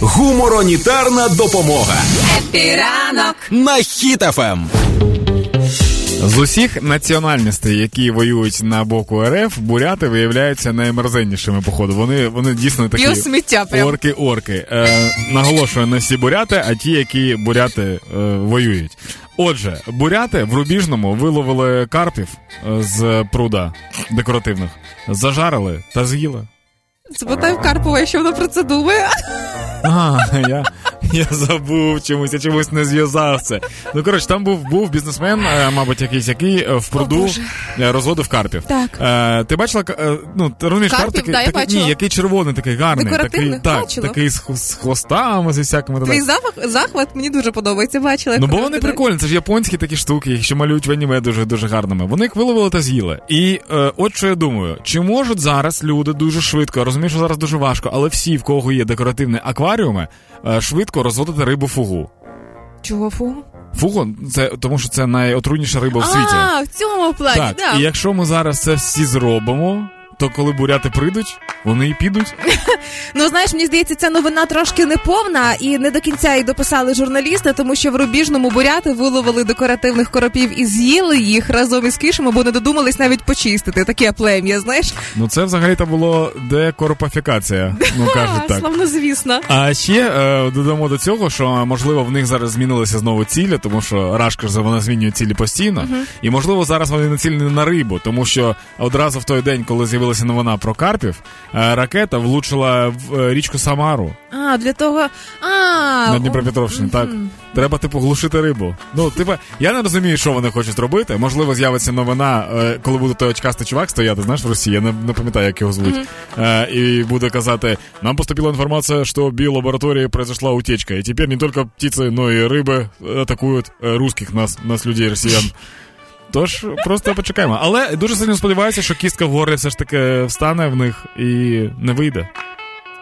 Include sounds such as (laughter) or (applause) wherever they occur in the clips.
Гуморонітарна допомога Happy ранок на Хіт FM. З усіх національностей, які воюють на боку РФ, буряти виявляються наймерзеннішими, походу. Вони вони дійсно такі орки-орки. Е, наголошую, не всі буряти, а ті, які буряти е, воюють. Отже, буряти в Рубіжному виловили карпів е, з пруда декоративних, зажарили та з'їли. Спитай в Карпова, що вона про це думає. А, я, (laughs) я забув чомусь, я чомусь не зв'язав це. Ну коротше, там був був бізнесмен, е, мабуть, якийсь, який е, в пруду е, розводив карпів. Так. Е, ти бачила, ну ти розумієш, Карпів, карп такий, да, такий ні, який червоний, такий гарний, такий, так, Бачила. такий з, з хвостами, зі всякими Твій запах, захват мені дуже подобається. Бачила. Ну, бо вони прикольні, це ж японські такі штуки, їх ще малюють в аніме дуже дуже гарними. Вони їх виловили та з'їли. І е, от що я думаю, чи можуть зараз люди дуже швидко, розумію, що зараз дуже важко, але всі, в кого є декоративні акваріуми, е, швидко розводити рибу фугу. Чого фугу? Фугу це тому, що це найотруйніша риба в світі. А, в цьому плані, Так, да. і якщо ми зараз це всі зробимо, то коли буряти прийдуть, вони і підуть. (laughs) Ну знаєш, мені здається, ця новина трошки неповна і не до кінця її дописали журналісти, тому що в рубіжному буряти виловили декоративних коропів і з'їли їх разом із кішами, бо не додумались навіть почистити. Таке плем'я, знаєш? Ну це взагалі то було декорпафікація, ну (laughs) кажуть так. Славно, звісно. А ще е, додамо до цього, що можливо в них зараз змінилися знову цілі, тому що Рашка ж вона змінює цілі постійно. І можливо зараз вони націлені на рибу, тому що одразу в той день, коли з'явилася новина про карпів, е, ракета влучила в е, річку Самару А, для того. А, на Дніпропетровщині. Так треба типу глушити рибу. Ну, типу, я не розумію, що вони хочуть робити. Можливо, з'явиться новина, е, коли буде той очкастий чувак стояти, знаєш, в Росії. Я не, не пам'ятаю, як його звуть. І буде казати: нам поступила інформація, що в біолабораторії произошла утечка. І тепер не тільки птиці, но і риби атакують русських нас, нас людей, росіян. Тож просто почекаємо. Але дуже сильно сподіваюся, що кістка в горлі все ж таки встане в них і не вийде.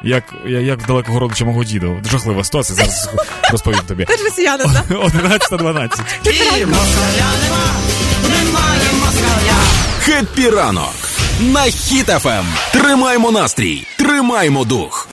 Як, як в далекого родича мого діду. Жахлива ситуація, зараз розповім тобі. Ти ж росіянин, (laughs) так? 11-12. Happy ранок на Хіт FM. Тримаймо настрій, тримаймо дух.